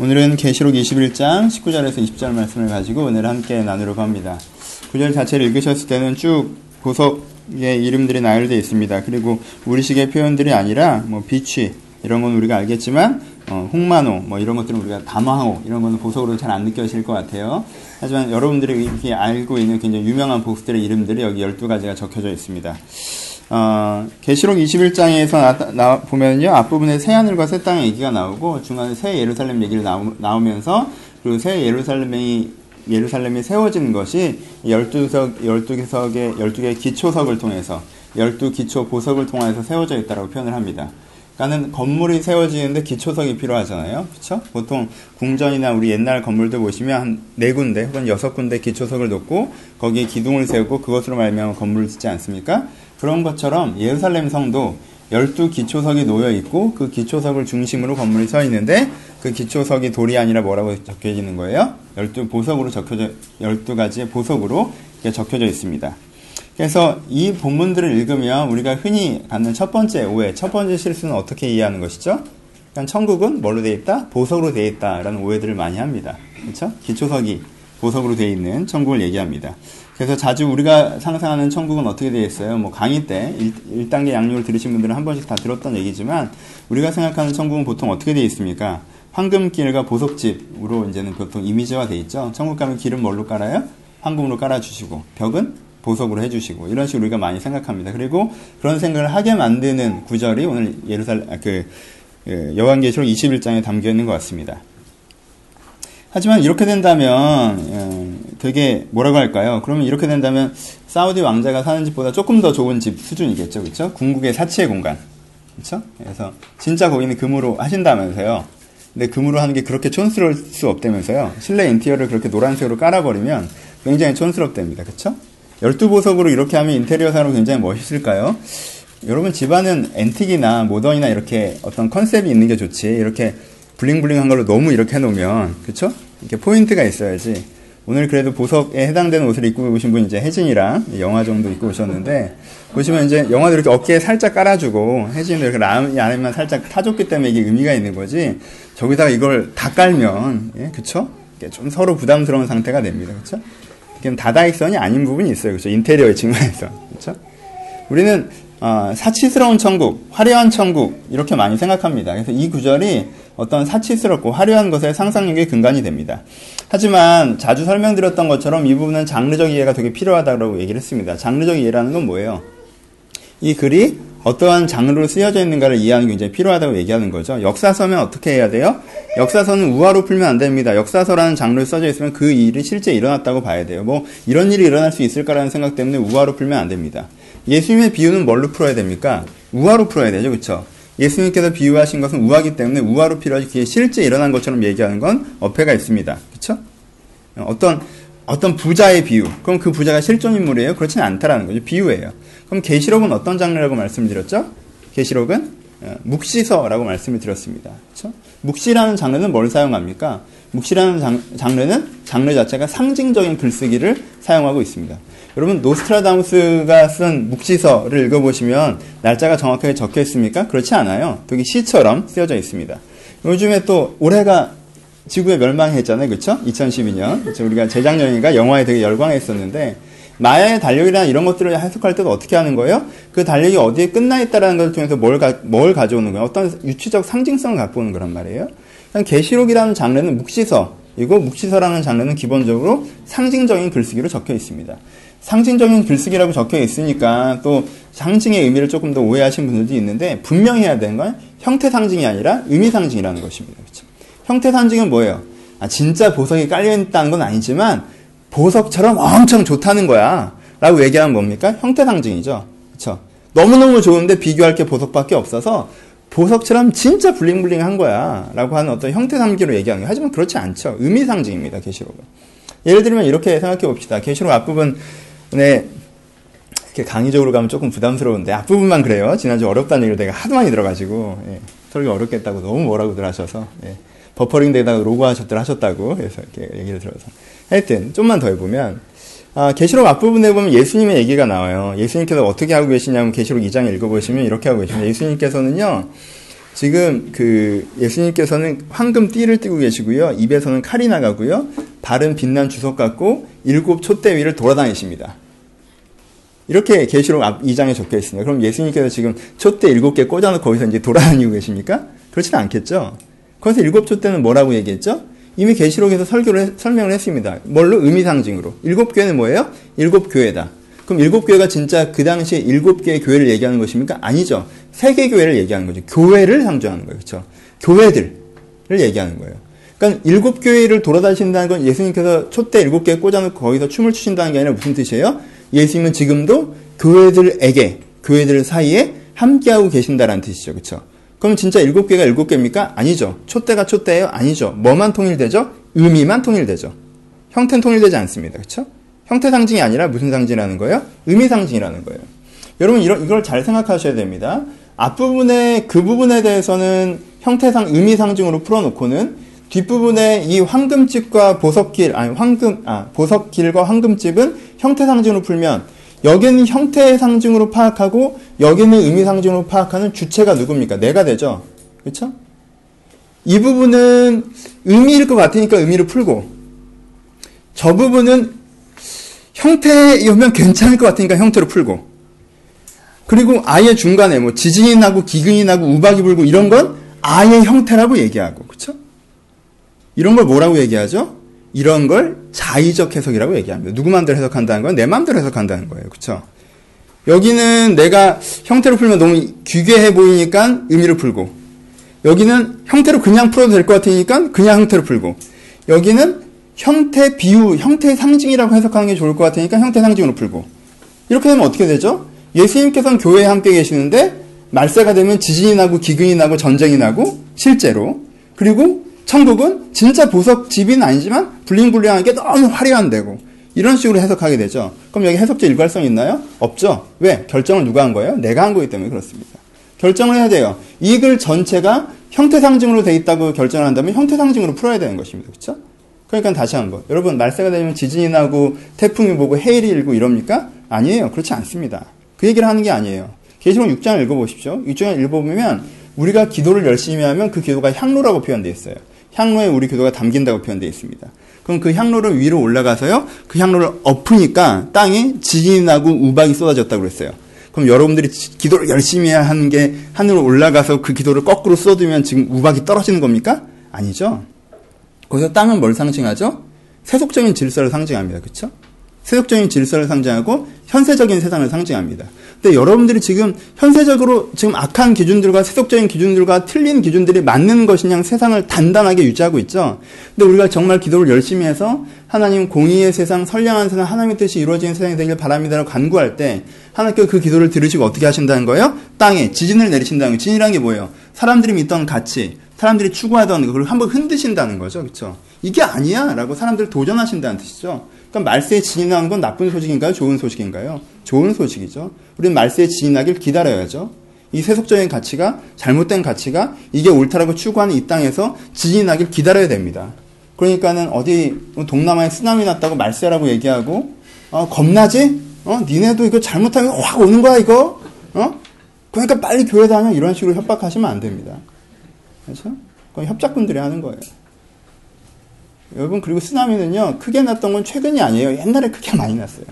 오늘은 계시록 21장 19절에서 20절 말씀을 가지고 오늘 함께 나누려고 합니다. 구절 자체를 읽으셨을 때는 쭉 보석의 이름들이 나열되어 있습니다. 그리고 우리식의 표현들이 아니라 뭐 비취 이런 건 우리가 알겠지만 어, 홍만호 뭐 이런 것들은 우리가 담화호 이런 거는 보석으로 잘 안 느껴질 것 같아요. 하지만 여러분들이 이렇게 알고 있는 굉장히 유명한 보석들의 이름들이 여기 12가지가 적혀져 있습니다. 어, 계시록 21장에서 나, 나, 보면요 앞부분에 새 하늘과 새 땅의 얘기가 나오고 중간에 새 예루살렘 얘기를 나오, 나오면서 그리고 새 예루살렘이 예루살렘이 세워진 것이 12석 12석의 12개의 기초석을 통해서 12 기초 보석을 통해서 세워져 있다고 표현을 합니다. 그러니까는 건물이 세워지는데 기초석이 필요하잖아요. 그렇죠? 보통 궁전이나 우리 옛날 건물들 보시면 한 네 군데 혹은 여섯 군데 기초석을 놓고 거기에 기둥을 세우고 그것으로 말미암아 건물을 짓지 않습니까? 그런 것처럼 예루살렘 성도 12 기초석이 놓여 있고 그 기초석을 중심으로 건물이 서 있는데 그 기초석이 돌이 아니라 뭐라고 적혀지는 거예요? 12 보석으로 적혀져 12가지의 보석으로 적혀져 있습니다. 그래서 이 본문들을 읽으면 우리가 흔히 갖는 첫 번째 오해, 첫 번째 실수는 어떻게 이해하는 것이죠? 그러니까 천국은 뭘로 되어 있다? 보석으로 되어 있다라는 오해들을 많이 합니다. 그렇죠? 기초석이 보석으로 되어 있는 천국을 얘기합니다. 그래서 자주 우리가 상상하는 천국은 어떻게 되어 있어요? 뭐 강의 때 1, 단계 양육을 들으신 분들은 한 번씩 다 들었던 얘기지만 우리가 생각하는 천국은 보통 어떻게 되어 있습니까? 황금길과 보석집으로 이제는 보통 이미지화 되어 있죠. 천국 가면 길은 뭘로 깔아요? 황금으로 깔아주시고 벽은 보석으로 해주시고 이런 식으로 우리가 많이 생각합니다. 그리고 그런 생각을 하게 만드는 구절이 오늘 예루살렘 그, 그 여관계시록 21장에 담겨 있는 것 같습니다. 하지만 이렇게 된다면 예, 되게 뭐라고 할까요? 그러면 이렇게 된다면 사우디 왕자가 사는 집보다 조금 더 좋은 집 수준이겠죠, 그렇죠? 궁극의 사치의 공간, 그렇죠? 그래서 진짜 거기는 금으로 하신다면서요. 근데 금으로 하는 게 그렇게 촌스러울 수 없다면서요. 실내 인테리어를 그렇게 노란색으로 깔아버리면 굉장히 촌스럽답니다, 그렇죠? 열두 보석으로 이렇게 하면 인테리어상으로 굉장히 멋있을까요? 여러분 집안은 antique이나 모던이나 이렇게 어떤 컨셉이 있는 게 좋지 이렇게 bling bling한 걸로 너무 이렇게 해놓으면 그쵸? 이렇게 포인트가 있어야지. 오늘 그래도 보석에 해당되는 옷을 입고 오신 분이 이제 혜진이랑 영화 정도 입고 오셨는데 보시면 이제 영화도 이렇게 어깨에 살짝 깔아주고 혜진도 이렇게 람 안에만 살짝 타줬기 때문에 이게 의미가 있는 거지 저기다가 이걸 다 깔면 예? 그쵸? 좀 서로 부담스러운 상태가 됩니다. 그쵸? 이게 다다익선이 아닌 부분이 있어요. 그쵸? 인테리어의 측면에서. 그쵸? 우리는 어, 사치스러운 천국, 화려한 천국 이렇게 많이 생각합니다. 그래서 이 구절이 어떤 사치스럽고 화려한 것의 상상력의 근간이 됩니다. 하지만 자주 설명드렸던 것처럼 이 부분은 장르적 이해가 되게 필요하다고 얘기를 했습니다. 장르적 이해라는 건 뭐예요? 이 글이 어떠한 장르로 쓰여져 있는가를 이해하는 게 굉장히 필요하다고 얘기하는 거죠. 역사서면 어떻게 해야 돼요? 역사서는 우화로 풀면 안 됩니다. 역사서라는 장르로 써져 있으면 그 일이 실제 일어났다고 봐야 돼요. 뭐 이런 일이 일어날 수 있을까라는 생각 때문에 우화로 풀면 안 됩니다. 예수님의 비유는 뭘로 풀어야 됩니까? 우화로 풀어야 되죠. 그렇죠? 예수님께서 비유하신 것은 우화기 때문에 우화로 필요하지 그게 실제 일어난 것처럼 얘기하는 건 어폐가 있습니다. 그렇죠? 어떤 어떤 부자의 비유. 그럼 그 부자가 실존 인물이에요? 그렇지는 않다라는 거죠. 비유예요. 그럼 계시록은 어떤 장르라고 말씀을 드렸죠? 계시록은 어, 묵시서라고 말씀을 드렸습니다. 그렇죠? 묵시라는 장르는 뭘 사용합니까? 묵시라는 장, 장르는 장르 자체가 상징적인 글쓰기를 사용하고 있습니다. 여러분 노스트라다무스가 쓴 묵시서를 읽어보시면 날짜가 정확하게 적혀 있습니까? 그렇지 않아요. 되게 시처럼 쓰여져 있습니다. 요즘에 또 올해가 지구의 멸망했잖아요. 그렇죠? 2012년. 우리가 재작년인가 영화에 되게 열광했었는데 마야의 달력이나 이런 것들을 해석할 때도 어떻게 하는 거예요? 그 달력이 어디에 끝나 있다라는 것을 통해서 뭘, 가, 뭘 가져오는 거예요? 어떤 유치적 상징성을 갖고 오는 거란 말이에요. 계시록이라는 장르는 묵시서, 이거 묵시서라는 장르는 기본적으로 상징적인 글쓰기로 적혀 있습니다. 상징적인 글쓰기라고 적혀 있으니까 또 상징의 의미를 조금 더 오해하신 분들도 있는데 분명히 해야 되는 건 형태 상징이 아니라 의미 상징이라는 것입니다. 그렇죠? 형태 상징은 뭐예요? 아, 진짜 보석이 깔려 있다는 건 아니지만 보석처럼 엄청 좋다는 거야. 라고 얘기하면 뭡니까? 형태 상징이죠. 그렇죠? 너무너무 좋은데 비교할 게 보석밖에 없어서 보석처럼 진짜 블링블링한 거야. 라고 하는 어떤 형태 상징으로 얘기하는 거예요. 하지만 그렇지 않죠. 의미 상징입니다. 계시록은. 예를 들면 이렇게 생각해 봅시다. 계시록 앞부분 네. 이렇게 강의적으로 가면 조금 부담스러운데 앞부분만 그래요. 지난주 어렵다는 얘기를 내가 하도 많이 들어가지고 예, 설교 어렵겠다고 너무 뭐라고들 하셔서 예, 버퍼링 데다가 로고 하셨들 하셨다고 해서 이렇게 얘기를 들어서 하여튼 좀만 더 해보면 아, 계시록 앞부분에 보면 예수님의 얘기가 나와요. 예수님께서 어떻게 하고 계시냐면 계시록 2장 읽어보시면 이렇게 하고 계십니다. 예수님께서는요 지금 그 예수님께서는 황금 띠를 띠고 계시고요. 입에서는 칼이 나가고요. 발은 빛난 주석 같고 일곱 촛대 위를 돌아다니십니다. 이렇게 계시록 앞 2장에 적혀 있습니다. 그럼 예수님께서 지금 촛대 일곱 개 꽂아놓고 거기서 이제 돌아다니고 계십니까? 그렇지는 않겠죠. 거기서 일곱 촛대는 뭐라고 얘기했죠? 이미 계시록에서 설교를 해- 설명을 했습니다. 뭘로 의미 상징으로. 일곱 교회는 뭐예요? 일곱 교회다. 그럼 일곱 교회가 진짜 그 당시에 일곱 개의 교회를 얘기하는 것입니까? 아니죠. 세계 교회를 얘기하는 거죠. 교회를 상징하는 거예요. 그렇죠? 교회들을 얘기하는 거예요. 그러니까 일곱 교회를 돌아다니신다는 건 예수님께서 촛대 일곱 개 꽂아놓고 거기서 춤을 추신다는 게 아니라 무슨 뜻이에요? 예수님은 지금도 교회들에게 교회들 사이에 함께하고 계신다라는 뜻이죠. 그렇죠? 그럼 진짜 일곱 개가 일곱 개입니까? 아니죠. 촛대가 촛대예요? 아니죠. 뭐만 통일되죠? 의미만 통일되죠. 형태는 통일되지 않습니다. 그렇죠? 형태 상징이 아니라 무슨 상징이라는 거예요? 의미 상징이라는 거예요. 여러분 이런 이걸 잘 생각하셔야 됩니다. 앞부분에 그 부분에 대해서는 형태상 의미 상징으로 풀어놓고는 뒷부분에 이 황금집과 보석길 아니 황금 아 보석길과 황금집은 형태 상징으로 풀면 여기는 형태 상징으로 파악하고 여기는 의미 상징으로 파악하는 주체가 누굽니까? 내가 되죠. 그렇죠? 이 부분은 의미일 것 같으니까 의미를 풀고 저 부분은 형태이면 괜찮을 것 같으니까 형태로 풀고 그리고 아예 중간에 뭐 지진이 나고 기근이 나고 우박이 불고 이런 건 아예 형태라고 얘기하고 그렇죠? 이런 걸 뭐라고 얘기하죠? 이런 걸 자의적 해석이라고 얘기합니다. 누구 마음대로 해석한다는 건 내 마음대로 해석한다는 거예요. 그렇죠? 여기는 내가 형태로 풀면 너무 귀괴해 보이니까 의미를 풀고 여기는 형태로 그냥 풀어도 될 것 같으니까 그냥 형태로 풀고 여기는 형태 비유, 형태 상징이라고 해석하는 게 좋을 것 같으니까 형태 상징으로 풀고 이렇게 되면 어떻게 되죠? 예수님께서는 교회에 함께 계시는데 말세가 되면 지진이 나고 기근이 나고 전쟁이 나고 실제로 그리고 천국은 진짜 보석 집은 아니지만 블링블링하게 너무 화려한 데고 이런 식으로 해석하게 되죠. 그럼 여기 해석적 일관성 있나요? 없죠. 왜? 결정을 누가 한 거예요? 내가 한 거기 때문에 그렇습니다. 결정을 해야 돼요. 이 글 전체가 형태 상징으로 돼 있다고 결정을 한다면 형태 상징으로 풀어야 되는 것입니다. 그렇죠? 그러니까 다시 한번 여러분 말세가 되면 지진이 나고 태풍이 보고 해일이 일고 이럽니까? 아니에요. 그렇지 않습니다. 그 얘기를 하는 게 아니에요. 계시록 6장을 읽어보십시오. 6장을 읽어보면 우리가 기도를 열심히 하면 그 기도가 향로라고 표현되어 있어요. 향로에 우리 기도가 담긴다고 표현되어 있습니다. 그럼 그 향로를 위로 올라가서요. 그 향로를 엎으니까 땅에 지진이 나고 우박이 쏟아졌다고 그랬어요. 그럼 여러분들이 기도를 열심히 하는 게 하늘로 올라가서 그 기도를 거꾸로 쏟으면 지금 우박이 떨어지는 겁니까? 아니죠. 거기서 땅은 뭘 상징하죠? 세속적인 질서를 상징합니다. 그렇죠? 세속적인 질서를 상징하고 현세적인 세상을 상징합니다. 근데 여러분들이 지금 현세적으로 지금 악한 기준들과 세속적인 기준들과 틀린 기준들이 맞는 것이냐 세상을 단단하게 유지하고 있죠. 근데 우리가 정말 기도를 열심히 해서 하나님 공의의 세상, 선량한 세상, 하나님의 뜻이 이루어지는 세상이 되길 바랍니다라고 간구할 때 하나님께서 그 기도를 들으시고 어떻게 하신다는 거예요? 땅에 지진을 내리신다는 거예요. 지진이라는 게 뭐예요? 사람들이 믿던 가치, 사람들이 추구하던 그걸 한번 흔드신다는 거죠. 그렇죠? 이게 아니야라고 사람들을 도전하신다는 뜻이죠. 그러니까 말세에 나는 건 나쁜 소식인가요? 좋은 소식인가요? 좋은 소식이죠. 우리는 말세에 나길 기다려야죠. 이 세속적인 가치가 잘못된 가치가 이게 옳다라고 추구하는 이 땅에서 나길 기다려야 됩니다. 그러니까는 어디 동남아에 쓰나미 났다고 말세라고 얘기하고 어, 겁나지? 어, 니네도 이거 잘못하면 확 오는 거야 이거? 어? 그러니까 빨리 교회 다녀 이런 식으로 협박하시면 안 됩니다. 그렇죠? 그건 협작꾼들이 하는 거예요. 여러분 그리고 쓰나미는요 크게 났던 건 최근이 아니에요. 옛날에 크게 많이 났어요.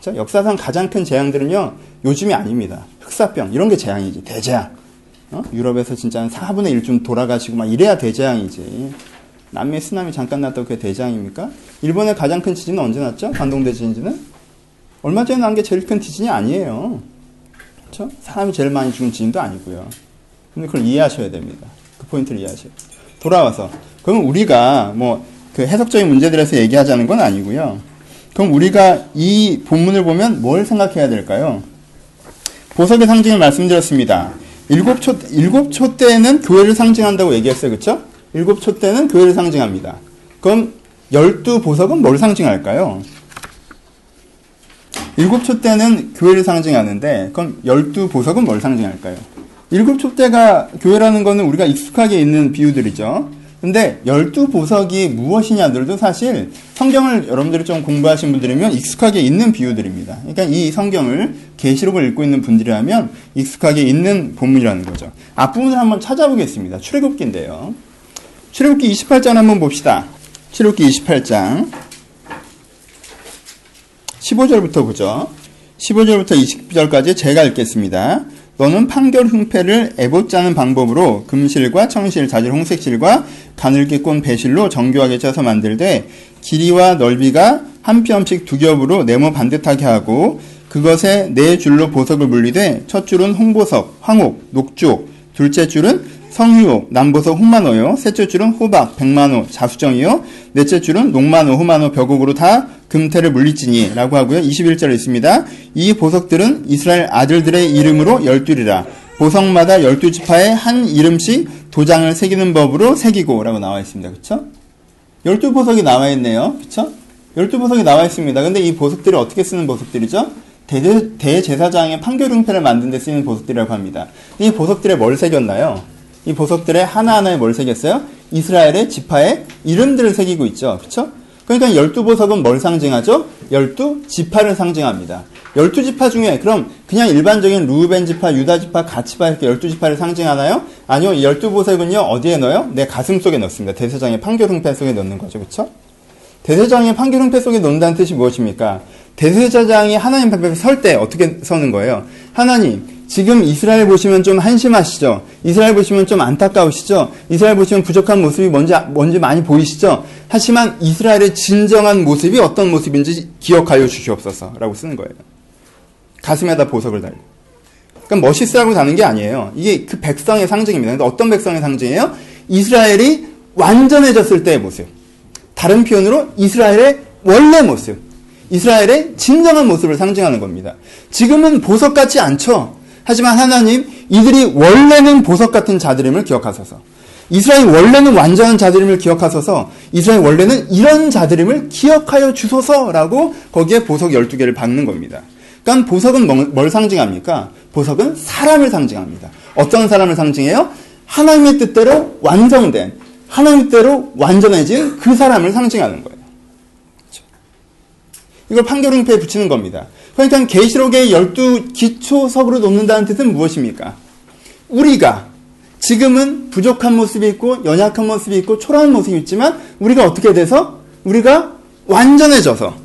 자, 역사상 가장 큰 재앙들은요 요즘이 아닙니다. 흑사병 이런 게 재앙이지 대재앙. 어? 유럽에서 진짜 한 4분의 1쯤 돌아가시고 막 이래야 대재앙이지. 남미에 쓰나미 잠깐 났다고 그게 대재앙입니까? 일본의 가장 큰 지진은 언제 났죠? 관동대 지진은? 얼마 전에 난 게 제일 큰 지진이 아니에요. 그렇죠? 사람이 제일 많이 죽은 지진도 아니고요. 근데 그걸 이해하셔야 됩니다. 그 포인트를 이해하셔야 돼요. 돌아와서 그럼 우리가 뭐 그 해석적인 문제들에서 얘기하자는 건 아니고요. 그럼 우리가 이 본문을 보면 뭘 생각해야 될까요? 보석의 상징을 말씀드렸습니다. 일곱 초, 일곱 초 때는 교회를 상징한다고 얘기했어요. 그쵸? 일곱 초 때는 교회를 상징합니다. 그럼 열두 보석은 뭘 상징할까요? 일곱 초 때는 교회를 상징하는데, 그럼 열두 보석은 뭘 상징할까요? 일곱 초 때가 교회라는 거는 우리가 익숙하게 있는 비유들이죠. 근데 열두 보석이 무엇이냐들도 사실 성경을 여러분들이 좀 공부하신 분들이면 익숙하게 있는 비유들입니다. 그러니까 이 성경을 계시록을 읽고 있는 분들이라면 익숙하게 있는 본문이라는 거죠. 앞부분을 한번 찾아보겠습니다. 출애굽기인데요. 출애굽기 28장 한번 봅시다. 출애굽기 28장 15절부터 보죠. 15절부터 20절까지 제가 읽겠습니다. 너는 판결 흉패를 애봇 짜는 방법으로 금실과 청실, 자질, 홍색실과 가늘게 꼰 배실로 정교하게 짜서 만들되 길이와 넓이가 한 뼘씩 두 겹으로 네모 반듯하게 하고 그것에 네 줄로 보석을 물리되 첫 줄은 홍보석, 황옥, 녹주옥, 둘째 줄은 성유옥, 남보석, 홍만호요. 셋째 줄은 호박, 백만호, 자수정이요. 넷째 줄은 녹만호, 호만호, 벽옥으로 다 금태를 물리지니 라고 하고요. 21절에 있습니다. 이 보석들은 이스라엘 아들들의 이름으로 열둘이라. 보석마다 열두 지파에 한 이름씩 도장을 새기는 법으로 새기고 라고 나와 있습니다. 그쵸? 열두 보석이 나와 있네요. 그쵸? 열두 보석이 나와 있습니다. 근데 이 보석들이 어떻게 쓰는 보석들이죠? 대, 대제사장의 판결응패를 만든 데 쓰이는 보석들이라고 합니다. 이 보석들에 뭘 새겼나요? 이 보석들의 하나하나에 뭘 새겼어요? 이스라엘의 지파의 이름들을 새기고 있죠. 그쵸? 그러니까 열두 보석은 뭘 상징하죠? 열두 지파를 상징합니다. 열두 지파 중에 그럼 그냥 일반적인 루벤 지파, 유다 지파, 가치파 이렇게 열두 지파를 상징하나요? 아니요. 열두 보석은요 어디에 넣어요? 내 가슴 속에 넣습니다. 대세장의 판결 흥패 속에 넣는 거죠, 그렇죠? 대세장의 판결 흥패 속에 넣는다는 뜻이 무엇입니까? 대세자장이 하나님 앞에 설 때 어떻게 서는 거예요? 하나님, 지금 이스라엘 보시면 좀 한심하시죠? 이스라엘 보시면 좀 안타까우시죠? 이스라엘 보시면 부족한 모습이 뭔지, 뭔지 많이 보이시죠? 하지만 이스라엘의 진정한 모습이 어떤 모습인지 기억하여 주시옵소서. 라고 쓰는 거예요. 가슴에다 보석을 달고. 그러니까 멋있으라고 다는 게 아니에요. 이게 그 백성의 상징입니다. 근데 어떤 백성의 상징이에요? 이스라엘이 완전해졌을 때의 모습. 다른 표현으로 이스라엘의 원래 모습. 이스라엘의 진정한 모습을 상징하는 겁니다. 지금은 보석 같지 않죠? 하지만 하나님 이들이 원래는 보석 같은 자들임을 기억하소서. 이스라엘 원래는 완전한 자들임을 기억하소서. 이스라엘 원래는 이런 자들임을 기억하여 주소서라고 거기에 보석 12개를 박는 겁니다. 그러니까 보석은 뭘 상징합니까? 보석은 사람을 상징합니다. 어떤 사람을 상징해요? 하나님의 뜻대로 완성된 하나님 뜻대로 완전해진 그 사람을 상징하는 거예요. 이걸 판결응패에 붙이는 겁니다. 그러니까 계시록의 열두 기초석으로 놓는다는 뜻은 무엇입니까? 우리가 지금은 부족한 모습이 있고 연약한 모습이 있고 초라한 모습이 있지만 우리가 어떻게 돼서 우리가 완전해져서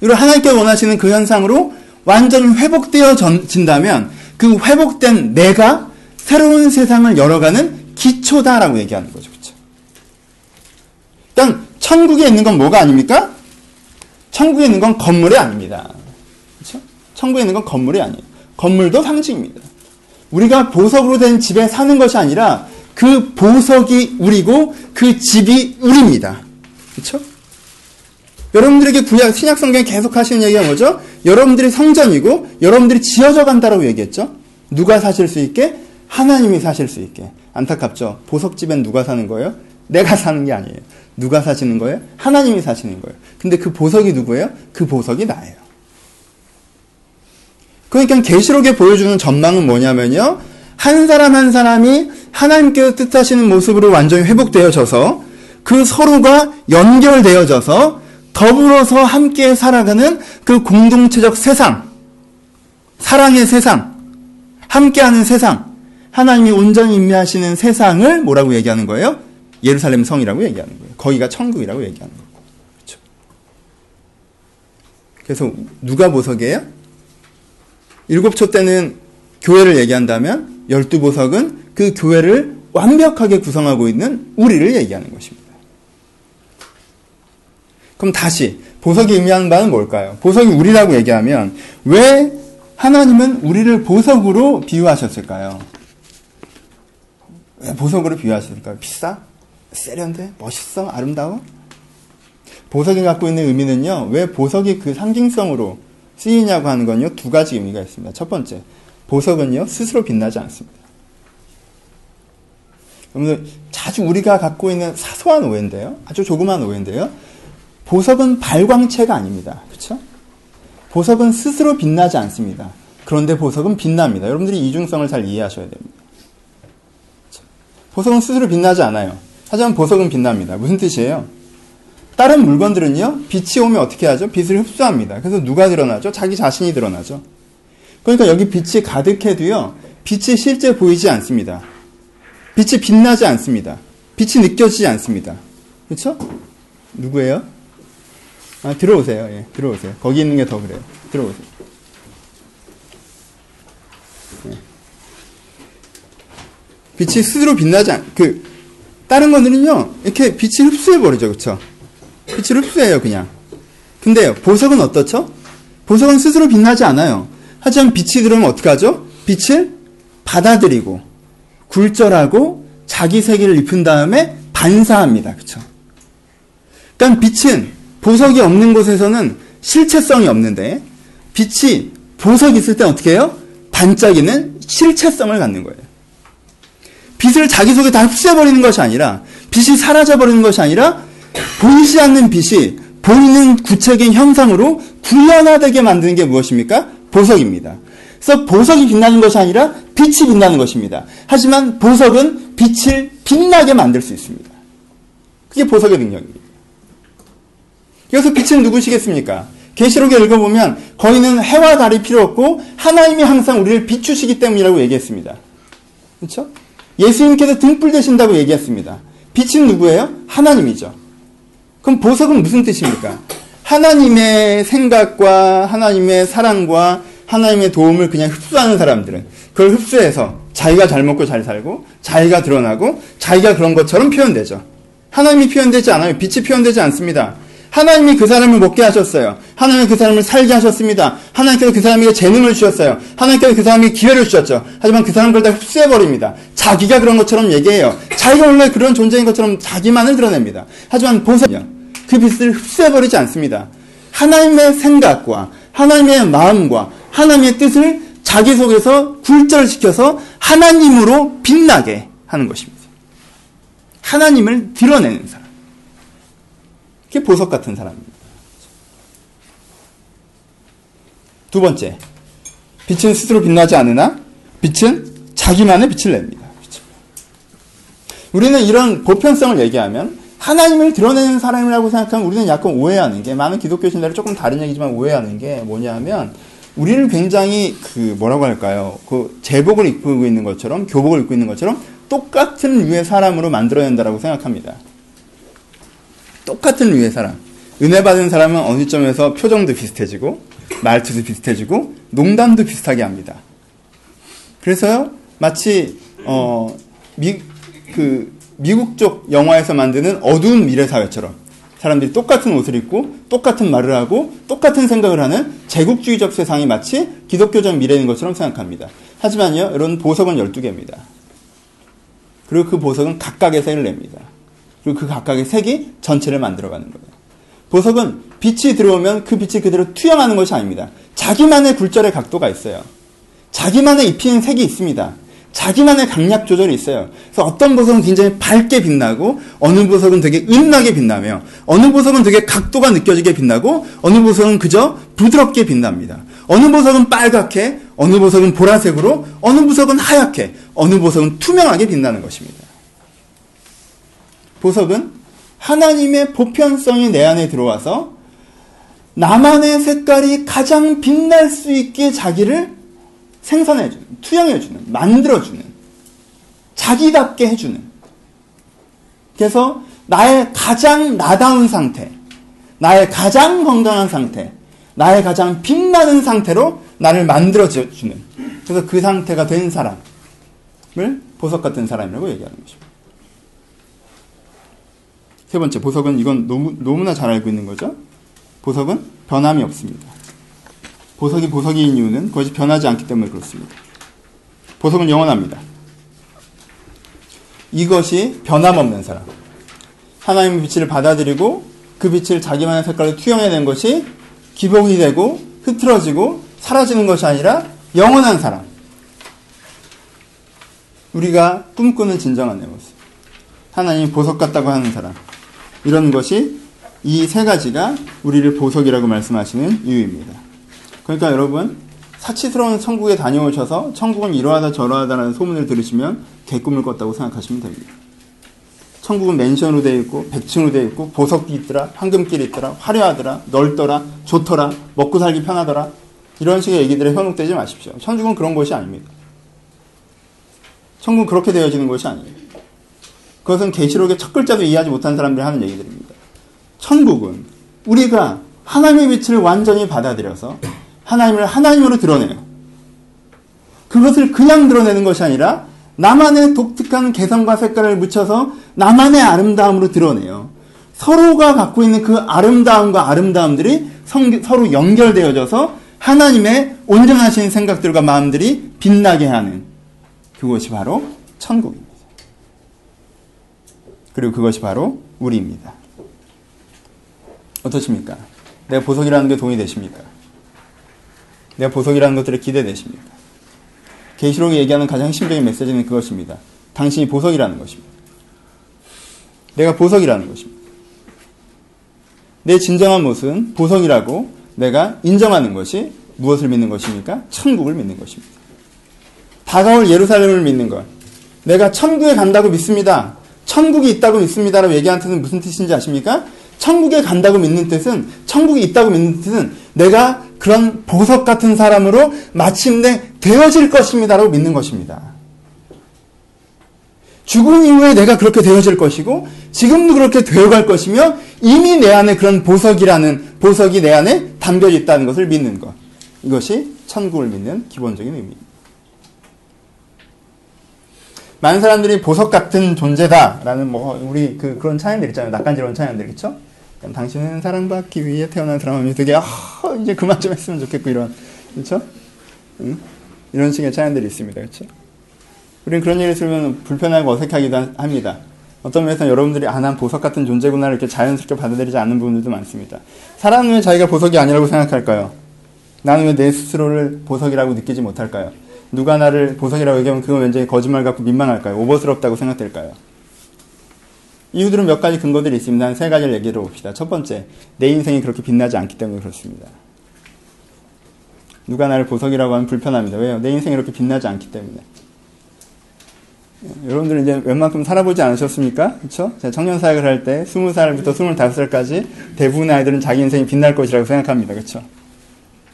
이걸 하나님께 원하시는 그 현상으로 완전히 회복되어진다면 그 회복된 내가 새로운 세상을 열어가는 기초다라고 얘기하는 거죠. 그렇죠? 일단 천국에 있는 건 뭐가 아닙니까? 천국에 있는 건 건물이 아닙니다. 그렇죠? 천국에 있는 건 건물이 아니에요. 건물도 상징입니다. 우리가 보석으로 된 집에 사는 것이 아니라 그 보석이 우리고 그 집이 우리입니다. 그렇죠? 여러분들에게 구약 신약 성경에 계속 하시는 얘기가 뭐죠? 여러분들이 성전이고 여러분들이 지어져 간다라고 얘기했죠. 누가 사실 수 있게? 하나님이 사실 수 있게. 안타깝죠. 보석집엔 누가 사는 거예요? 내가 사는 게 아니에요. 누가 사시는 거예요? 하나님이 사시는 거예요. 근데 그 보석이 누구예요? 그 보석이 나예요. 그러니까 계시록에 보여주는 전망은 뭐냐면요. 한 사람 한 사람이 하나님께서 뜻하시는 모습으로 완전히 회복되어져서 그 서로가 연결되어져서 더불어서 함께 살아가는 그 공동체적 세상, 사랑의 세상, 함께하는 세상, 하나님이 온전히 임매하시는 세상을 뭐라고 얘기하는 거예요? 예루살렘 성이라고 얘기하는 거예요. 거기가 천국이라고 얘기하는 거고. 그렇죠? 그래서 누가 보석이에요? 일곱 초 때는 교회를 얘기한다면 열두 보석은 그 교회를 완벽하게 구성하고 있는 우리를 얘기하는 것입니다. 그럼 다시 보석이 의미하는 바는 뭘까요? 보석이 우리라고 얘기하면 왜 하나님은 우리를 보석으로 비유하셨을까요? 왜 보석으로 비유하셨을까요? 비싸? 세련돼? 멋있어? 아름다워? 보석이 갖고 있는 의미는요, 왜 보석이 그 상징성으로 쓰이냐고 하는 건요, 두 가지 의미가 있습니다. 첫 번째, 보석은요, 스스로 빛나지 않습니다. 여러분들, 자주 우리가 갖고 있는 사소한 오해인데요, 아주 조그만 오해인데요, 보석은 발광체가 아닙니다. 그렇죠? 보석은 스스로 빛나지 않습니다. 그런데 보석은 빛납니다. 여러분들이 이중성을 잘 이해하셔야 됩니다. 보석은 스스로 빛나지 않아요. 하지만 보석은 빛납니다. 무슨 뜻이에요? 다른 물건들은요, 빛이 오면 어떻게 하죠? 빛을 흡수합니다. 그래서 누가 드러나죠? 자기 자신이 드러나죠. 그러니까 여기 빛이 가득해도요, 빛이 실제 보이지 않습니다. 빛이 빛나지 않습니다. 빛이 느껴지지 않습니다. 그렇죠? 누구예요? 아, 들어오세요. 예, 들어오세요. 거기 있는 게 더 그래요. 들어오세요. 예. 빛이 스스로 빛나지 않, 그, 다른 것들은요, 이렇게 빛을 흡수해버리죠. 그쵸? 빛을 흡수해요, 그냥. 근데요, 보석은 어떻죠? 보석은 스스로 빛나지 않아요. 하지만 빛이 들어오면 어떡하죠? 빛을 받아들이고, 굴절하고, 자기 세계를 입힌 다음에 반사합니다. 그쵸? 그러니까 빛은 보석이 없는 곳에서는 실체성이 없는데, 빛이 보석이 있을 때 어떻게 해요? 반짝이는 실체성을 갖는 거예요. 빛을 자기 속에 다 흡수해버리는 것이 아니라, 빛이 사라져버리는 것이 아니라, 보이지 않는 빛이 보이는 구체적인 형상으로 구현화되게 만드는 게 무엇입니까? 보석입니다. 그래서 보석이 빛나는 것이 아니라 빛이 빛나는 것입니다. 하지만 보석은 빛을 빛나게 만들 수 있습니다. 그게 보석의 능력입니다. 그래서 빛은 누구시겠습니까? 계시록에 읽어보면 거기는 해와 달이 필요 없고 하나님이 항상 우리를 비추시기 때문이라고 얘기했습니다. 그렇죠? 예수님께서 등불 되신다고 얘기했습니다. 빛은 누구예요? 하나님이죠. 그럼 보석은 무슨 뜻입니까? 하나님의 생각과 하나님의 사랑과 하나님의 도움을 그냥 흡수하는 사람들은 그걸 흡수해서 자기가 잘 먹고 잘 살고 자기가 드러나고 자기가 그런 것처럼 표현되죠. 하나님이 표현되지 않아요. 빛이 표현되지 않습니다. 하나님이 그 사람을 먹게 하셨어요. 하나님이 그 사람을 살게 하셨습니다. 하나님께서 그 사람에게 재능을 주셨어요. 하나님께서 그 사람에게 기회를 주셨죠. 하지만 그 사람 그걸 다 흡수해버립니다. 자기가 그런 것처럼 얘기해요. 자기가 원래 그런 존재인 것처럼 자기만을 드러냅니다. 하지만 보석은요. 그 빛을 흡수해버리지 않습니다. 하나님의 생각과 하나님의 마음과 하나님의 뜻을 자기 속에서 굴절시켜서 하나님으로 빛나게 하는 것입니다. 하나님을 드러내는 사람. 그게 보석 같은 사람입니다. 두 번째, 빛은 스스로 빛나지 않으나 빛은 자기만의 빛을 냅니다. 우리는 이런 보편성을 얘기하면 하나님을 드러내는 사람이라고 생각하면 우리는 약간 오해하는 게 많은 기독교 신자를 조금 다른 얘기지만 오해하는 게 뭐냐면 우리는 굉장히 그 뭐라고 할까요? 그 제복을 입고 있는 것처럼 교복을 입고 있는 것처럼 똑같은 류의 사람으로 만들어낸다라고 생각합니다. 똑같은 류의 사람. 은혜 받은 사람은 어느 점에서 표정도 비슷해지고 말투도 비슷해지고 농담도 비슷하게 합니다. 그래서요 마치 어 미 그 미국 쪽 영화에서 만드는 어두운 미래 사회처럼 사람들이 똑같은 옷을 입고 똑같은 말을 하고 똑같은 생각을 하는 제국주의적 세상이 마치 기독교적 미래인 것처럼 생각합니다. 하지만요, 이런 보석은 12개입니다. 그리고 그 보석은 각각의 색을 냅니다. 그리고 그 각각의 색이 전체를 만들어가는 거예요. 보석은 빛이 들어오면 그 빛이 그대로 투영하는 것이 아닙니다. 자기만의 굴절의 각도가 있어요. 자기만의 입히는 색이 있습니다. 자기만의 강약 조절이 있어요. 그래서 어떤 보석은 굉장히 밝게 빛나고 어느 보석은 되게 은하게 빛나며 어느 보석은 되게 각도가 느껴지게 빛나고 어느 보석은 그저 부드럽게 빛납니다. 어느 보석은 빨갛게 어느 보석은 보라색으로 어느 보석은 하얗게 어느 보석은 투명하게 빛나는 것입니다. 보석은 하나님의 보편성이 내 안에 들어와서 나만의 색깔이 가장 빛날 수 있게 자기를 생산해주는, 투영해주는, 만들어주는, 자기답게 해주는. 그래서 나의 가장 나다운 상태, 나의 가장 건강한 상태, 나의 가장 빛나는 상태로 나를 만들어주는. 그래서 그 상태가 된 사람을 보석 같은 사람이라고 얘기하는 것입니다. 세 번째, 보석은 이건 너무, 너무나 잘 알고 있는 거죠. 보석은 변함이 없습니다. 보석이 보석인 이유는 그것이 변하지 않기 때문에 그렇습니다. 보석은 영원합니다. 이것이 변함없는 사람. 하나님의 빛을 받아들이고 그 빛을 자기만의 색깔로 투영해낸 것이 기복이 되고 흐트러지고 사라지는 것이 아니라 영원한 사람. 우리가 꿈꾸는 진정한 내 모습. 하나님이 보석 같다고 하는 사람. 이런 것이 이 세 가지가 우리를 보석이라고 말씀하시는 이유입니다. 그러니까 여러분 사치스러운 천국에 다녀오셔서 천국은 이러하다 저러하다라는 소문을 들으시면 개꿈을 꿨다고 생각하시면 됩니다. 천국은 맨션으로 되어 있고 백층으로 되어 있고 보석이 있더라 황금길이 있더라 화려하더라 넓더라 좋더라 먹고 살기 편하더라 이런 식의 얘기들에 현혹되지 마십시오. 천국은 그런 것이 아닙니다. 천국은 그렇게 되어지는 것이 아니에요. 그것은 계시록의 첫 글자도 이해하지 못한 사람들이 하는 얘기들입니다. 천국은 우리가 하나님의 빛을 완전히 받아들여서 하나님을 하나님으로 드러내요. 그것을 그냥 드러내는 것이 아니라 나만의 독특한 개성과 색깔을 묻혀서 나만의 아름다움으로 드러내요. 서로가 갖고 있는 그 아름다움과 아름다움들이 성, 서로 연결되어져서 하나님의 온전하신 생각들과 마음들이 빛나게 하는 그것이 바로 천국입니다. 그리고 그것이 바로 우리입니다. 어떠십니까? 내가 보석이라는 게 동의 되십니까? 내가 보석이라는 것들에 기대되십니까? 계시록이 얘기하는 가장 핵심적인 메시지는 그것입니다. 당신이 보석이라는 것입니다. 내가 보석이라는 것입니다. 내 진정한 모습은 보석이라고 내가 인정하는 것이 무엇을 믿는 것입니까? 천국을 믿는 것입니다. 다가올 예루살렘을 믿는 것. 내가 천국에 간다고 믿습니다. 천국이 있다고 믿습니다라고 얘기하는 뜻은 무슨 뜻인지 아십니까? 천국에 간다고 믿는 뜻은 천국이 있다고 믿는 뜻은 내가 그런 보석 같은 사람으로 마침내 되어질 것입니다라고 믿는 것입니다. 죽음 이후에 내가 그렇게 되어질 것이고 지금도 그렇게 되어갈 것이며 이미 내 안에 그런 보석이라는 보석이 내 안에 담겨 있다는 것을 믿는 것. 이것이 천국을 믿는 기본적인 의미입니다. 많은 사람들이 보석 같은 존재다라는 뭐 우리 그 그런 찬양들 있잖아요. 낯간지러운 찬양들 그렇죠? 당신은 사랑받기 위해 태어난 사람이 되게 아, 이제 그만 좀 했으면 좋겠고 이런 그렇죠? 응? 이런 식의 찬양들이 있습니다. 그렇죠? 우리는 그런 얘기를 들으면 불편하고 어색하기도 합니다. 어떤 면에서는 여러분들이 아, 난 보석 같은 존재구나 이렇게 자연스럽게 받아들이지 않는 부분들도 많습니다. 사람은 왜 자기가 보석이 아니라고 생각할까요? 나는 왜 내 스스로를 보석이라고 느끼지 못할까요? 누가 나를 보석이라고 얘기하면 그건 왠지 거짓말 같고 민망할까요? 오버스럽다고 생각될까요? 이유들은 몇 가지 근거들이 있습니다. 세 가지를 얘기해 봅시다. 첫 번째, 내 인생이 그렇게 빛나지 않기 때문에 그렇습니다. 누가 나를 보석이라고 하면 불편합니다. 왜요? 내 인생이 이렇게 빛나지 않기 때문에. 여러분들 이제 웬만큼 살아보지 않으셨습니까? 그쵸? 제가 청년사역을 할 때, 20살부터 25살까지 대부분의 아이들은 자기 인생이 빛날 것이라고 생각합니다. 그쵸?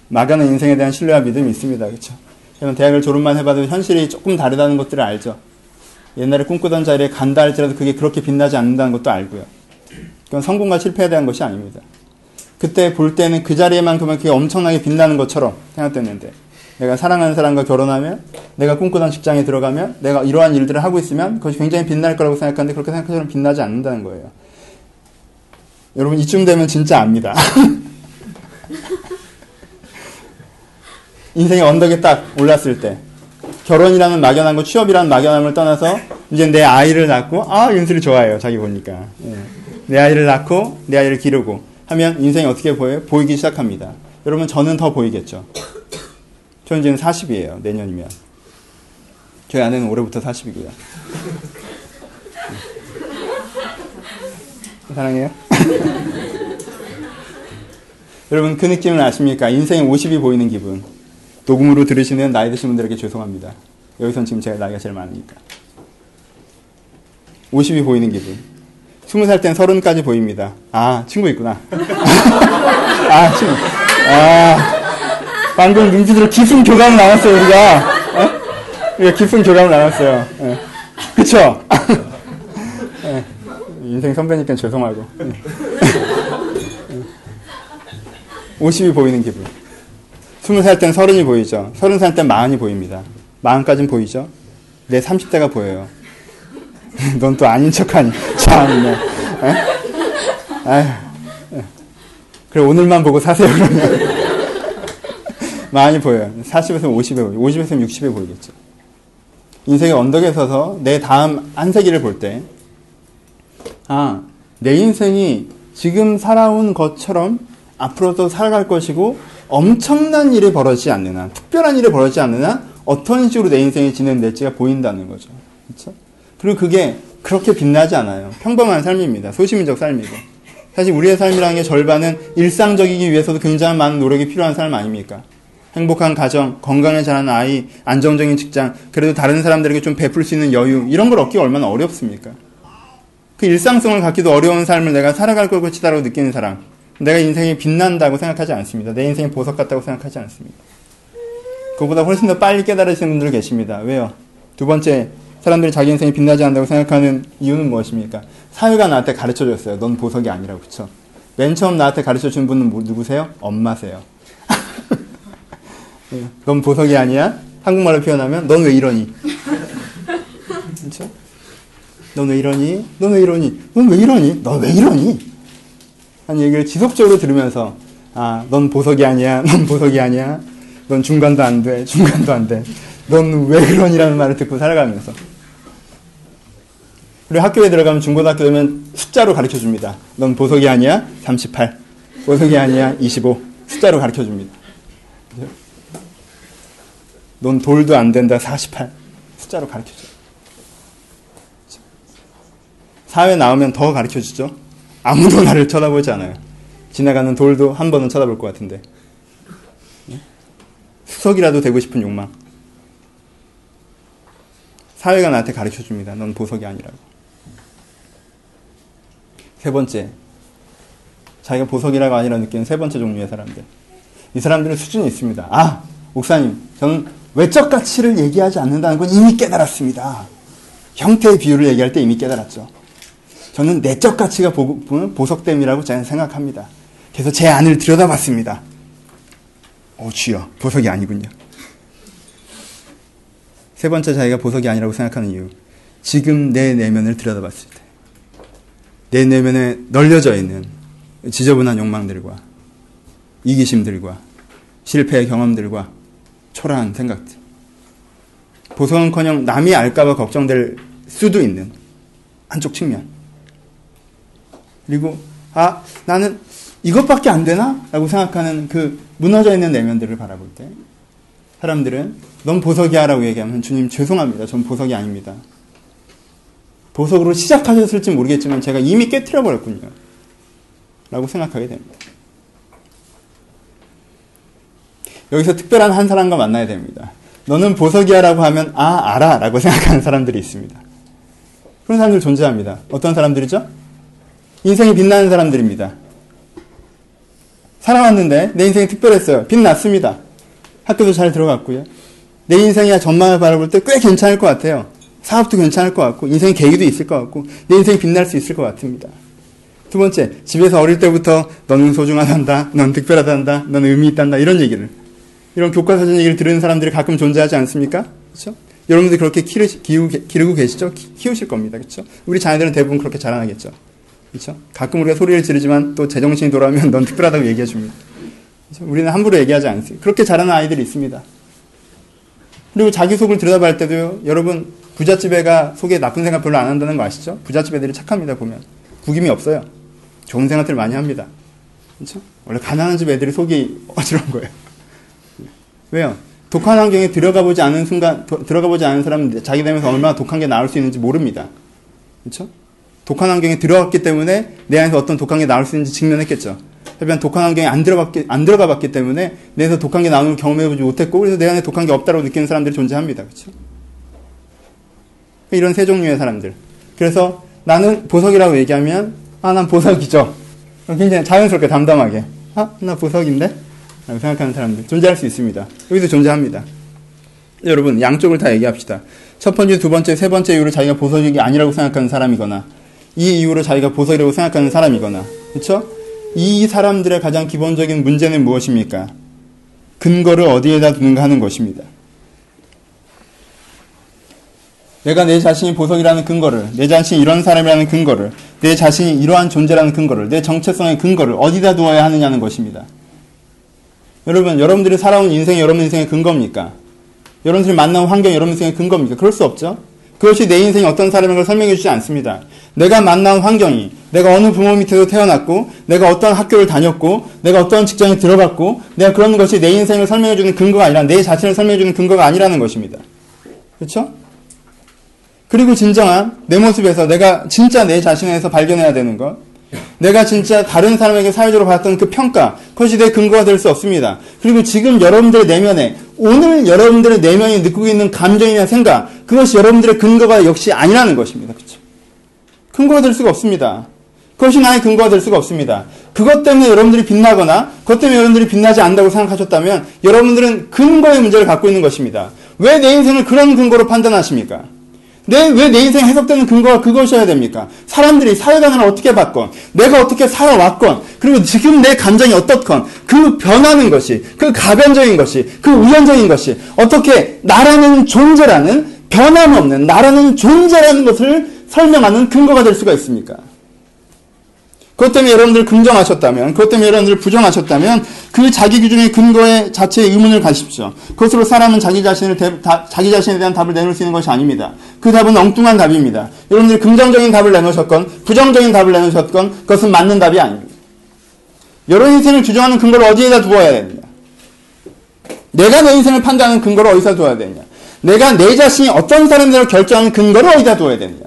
막연한 인생에 대한 신뢰와 믿음이 있습니다. 그쵸? 저는 대학을 졸업만 해봐도 현실이 조금 다르다는 것들을 알죠. 옛날에 꿈꾸던 자리에 간다 할지라도 그게 그렇게 빛나지 않는다는 것도 알고요. 그건 성공과 실패에 대한 것이 아닙니다. 그때 볼 때는 그 자리에만큼은 그게 엄청나게 빛나는 것처럼 생각됐는데 내가 사랑하는 사람과 결혼하면 내가 꿈꾸던 직장에 들어가면 내가 이러한 일들을 하고 있으면 그것이 굉장히 빛날 거라고 생각하는데 그렇게 생각하처럼 빛나지 않는다는 거예요. 여러분 이쯤 되면 진짜 압니다. 인생의 언덕에 딱 올랐을 때 결혼이라는 막연한 거 취업이라는 막연함을 떠나서 이제 내 아이를 낳고 아 윤슬이 좋아해요 자기 보니까. 예. 내 아이를 낳고 내 아이를 기르고 하면 인생이 어떻게 보여요? 보이기 시작합니다. 여러분 저는 더 보이겠죠. 저는 이제는 40이에요 내년이면. 저희 아내는 올해부터 40이고요. 사랑해요. 여러분 그 느낌을 아십니까? 인생이 50이 보이는 기분 녹음으로 들으시는 나이 드신 분들에게 죄송합니다. 여기선 지금 제가 나이가 제일 많으니까. 50이 보이는 기분. 20살 땐 30까지 보입니다. 아, 친구 있구나. 아, 친구. 아, 방금 눈빛으로 깊은 교감을 나눴어요, 우리가. 어? 우리가 깊은 교감을 나눴어요. 네. 그쵸? 네. 인생 선배니까 죄송하고. 50이 보이는 기분. 스무 살 땐 서른이 보이죠. 서른 살 땐 마흔이 보입니다. 마흔까진 보이죠. 내 30대가 보여요. 넌 또 아닌 척하니. 참네. 아휴. 그래, 오늘만 보고 사세요, 그러면. 많이 보여요. 40에서 50에 보여요. 50에서 60에 보이겠죠. 인생의 언덕에 서서 내 다음 한 세기를 볼 때, 아, 내 인생이 지금 살아온 것처럼 앞으로도 살아갈 것이고, 엄청난 일이 벌어지지 않는 한, 특별한 일이 벌어지지 않는 한, 어떤 식으로 내 인생이 진행될지가 보인다는 거죠. 그렇죠? 그리고 그게 그렇게 빛나지 않아요. 평범한 삶입니다. 소시민적 삶이고. 사실 우리의 삶이라는 게 절반은 일상적이기 위해서도 굉장히 많은 노력이 필요한 삶 아닙니까? 행복한 가정, 건강에 자라는 아이, 안정적인 직장, 그래도 다른 사람들에게 좀 베풀 수 있는 여유, 이런 걸 얻기 얼마나 어렵습니까? 그 일상성을 갖기도 어려운 삶을 내가 살아갈 것 것이다라고 느끼는 사람. 내가 인생이 빛난다고 생각하지 않습니다. 내 인생이 보석 같다고 생각하지 않습니다. 그보다 훨씬 더 빨리 깨달으시는 분들 계십니다. 왜요? 두 번째, 사람들이 자기 인생이 빛나지 않는다고 생각하는 이유는 무엇입니까? 사회가 나한테 가르쳐 줬어요. 넌 보석이 아니라고, 그쵸? 맨 처음 나한테 가르쳐 준 분은 뭐, 누구세요? 엄마세요. 넌 보석이 아니야? 한국말로 표현하면, 넌 왜 이러니? 그쵸? 넌왜 이러니? 넌 왜 이러니? 넌 왜 이러니? 넌 왜 이러니? 한 얘기를 지속적으로 들으면서, 아, 넌 보석이 아니야. 넌 보석이 아니야. 넌 중간도 안 돼. 중간도 안 돼. 넌 왜 그러니라는 말을 듣고 살아가면서. 그리고 학교에 들어가면 중고등학교 되면 숫자로 가르쳐 줍니다. 넌 보석이 아니야? 38. 보석이 아니야? 25. 숫자로 가르쳐 줍니다. 넌 돌도 안 된다. 48. 숫자로 가르쳐 줘. 사회 나오면 더 가르쳐 주죠. 아무도 나를 쳐다보지 않아요. 지나가는 돌도 한 번은 쳐다볼 것 같은데. 수석이라도 되고 싶은 욕망. 사회가 나한테 가르쳐 줍니다. 넌 보석이 아니라고. 세 번째. 자기가 보석이라고 아니라 느끼는 세 번째 종류의 사람들. 이 사람들은 수준이 있습니다. 아, 목사님, 저는 외적 가치를 얘기하지 않는다는 건 이미 깨달았습니다. 형태의 비유를 얘기할 때 이미 깨달았죠. 저는 내적 가치가 보석됨이라고 저는 생각합니다. 그래서 제 안을 들여다봤습니다. 오, 주여, 보석이 아니군요. 세 번째 자기가 보석이 아니라고 생각하는 이유. 지금 내 내면을 들여다봤을 때. 내 내면에 널려져 있는 지저분한 욕망들과 이기심들과 실패의 경험들과 초라한 생각들. 보석은커녕 남이 알까봐 걱정될 수도 있는 한쪽 측면. 그리고 아 나는 이것밖에 안 되나? 라고 생각하는 그 무너져 있는 내면들을 바라볼 때 사람들은 넌 보석이야 라고 얘기하면 주님 죄송합니다. 전 보석이 아닙니다. 보석으로 시작하셨을지 모르겠지만 제가 이미 깨뜨려 버렸군요. 라고 생각하게 됩니다. 여기서 특별한 한 사람과 만나야 됩니다. 너는 보석이야 라고 하면 아 알아 라고 생각하는 사람들이 있습니다. 그런 사람들 존재합니다. 어떤 사람들이죠? 인생이 빛나는 사람들입니다. 살아왔는데 내 인생이 특별했어요. 빛났습니다. 학교도 잘 들어갔고요. 내 인생이야 전망을 바라볼 때 꽤 괜찮을 것 같아요. 사업도 괜찮을 것 같고 인생의 계기도 있을 것 같고 내 인생이 빛날 수 있을 것 같습니다. 두 번째, 집에서 어릴 때부터 너는 소중하단다, 넌 특별하단다, 넌 의미 있단다 이런 얘기를 이런 교과서적 얘기를 들은 사람들이 가끔 존재하지 않습니까? 그렇죠? 여러분들 그렇게 기우, 기르고 계시죠? 키, 우실 겁니다. 그렇죠? 우리 자녀들은 대부분 그렇게 자라나겠죠. 그렇죠? 가끔 우리가 소리를 지르지만 또 제정신이 돌아오면 넌 특별하다고 얘기해 줍니다. 그렇죠? 우리는 함부로 얘기하지 않습니다. 그렇게 자라는 아이들이 있습니다. 그리고 자기 속을 들여다볼 때도요. 여러분 부잣집 애가 속에 나쁜 생각 별로 안 한다는 거 아시죠? 부잣집 애들이 착합니다 보면 구김이 없어요. 좋은 생각들 많이 합니다. 그렇죠? 원래 가난한 집 애들이 속이 어지러운 거예요. 왜요? 독한 환경에 들어가 보지 않은 순간 들어가 보지 않은 사람은 자기 되면서 얼마나 독한 게 나올 수 있는지 모릅니다. 그렇죠? 독한 환경에 들어갔기 때문에 내 안에서 어떤 독한 게 나올 수 있는지 직면했겠죠. 하지만 독한 환경에 안 들어갔기, 안 들어가 봤기 때문에 내에서 독한 게 나오는 걸 경험해보지 못했고, 그래서 내 안에 독한 게 없다고 느끼는 사람들이 존재합니다. 그렇죠? 이런 세 종류의 사람들. 그래서 나는 보석이라고 얘기하면, 아, 난 보석이죠. 굉장히 자연스럽게 담담하게. 아, 나 보석인데? 라고 생각하는 사람들. 존재할 수 있습니다. 여기도 존재합니다. 여러분, 양쪽을 다 얘기합시다. 첫 번째, 두 번째, 세 번째 이유로 자기가 보석이 아니라고 생각하는 사람이거나, 이 이유로 자기가 보석이라고 생각하는 사람이거나, 그렇죠? 이 사람들의 가장 기본적인 문제는 무엇입니까? 근거를 어디에다 두는가 하는 것입니다. 내가 내 자신이 보석이라는 근거를, 내 자신이 이런 사람이라는 근거를, 내 자신이 이러한 존재라는 근거를, 내 정체성의 근거를 어디다 두어야 하느냐는 것입니다. 여러분, 여러분들이 살아온 인생이 여러분 인생의 근거입니까? 여러분들이 만난 환경이 여러분 인생의 근거입니까? 그럴 수 없죠? 그것이 내 인생이 어떤 사람인 걸 설명해 주지 않습니다. 내가 만난 환경이, 내가 어느 부모 밑에서 태어났고, 내가 어떤 학교를 다녔고, 내가 어떤 직장에 들어갔고, 내가 그런 것이 내 인생을 설명해 주는 근거가 아니라 내 자신을 설명해 주는 근거가 아니라는 것입니다. 그렇죠? 그리고 진정한 내 모습에서 내가 진짜 내 자신에서 발견해야 되는 것, 내가 진짜 다른 사람에게 사회적으로 받았던 그 평가, 그것이 내 근거가 될 수 없습니다. 그리고 지금 여러분들의 내면에, 오늘 여러분들의 내면이 느끼고 있는 감정이나 생각, 그것이 여러분들의 근거가 역시 아니라는 것입니다. 그렇죠? 근거가 될 수가 없습니다. 그것이 나의 근거가 될 수가 없습니다. 그것 때문에 여러분들이 빛나거나 그것 때문에 여러분들이 빛나지 않는다고 생각하셨다면 여러분들은 근거의 문제를 갖고 있는 것입니다. 왜 내 인생을 그런 근거로 판단하십니까? 내, 왜 내 인생 해석되는 근거가 그것이어야 됩니까? 사람들이 사회관을 어떻게 봤건, 내가 어떻게 살아왔건, 그리고 지금 내 감정이 어떻건, 그 변하는 것이, 그 가변적인 것이, 그 우연적인 것이, 어떻게 나라는 존재라는, 변함없는 나라는 존재라는 것을 설명하는 근거가 될 수가 있습니까? 그것 때문에 여러분들 긍정하셨다면, 그것 때문에 여러분들 부정하셨다면, 그 자기 규정의 근거에 자체의 의문을 가십시오. 그것으로 사람은 자기 자신을, 대, 다, 자기 자신에 대한 답을 내놓을 수 있는 것이 아닙니다. 그 답은 엉뚱한 답입니다. 여러분들이 긍정적인 답을 내놓으셨건, 부정적인 답을 내놓으셨건, 그것은 맞는 답이 아닙니다. 여러 인생을 규정하는 근거를 어디에다 두어야 되느냐? 내가 내 인생을 판단하는 근거를 어디다 두어야 되느냐? 내가 내 자신이 어떤 사람들을 결정하는 근거를 어디다 두어야 되느냐?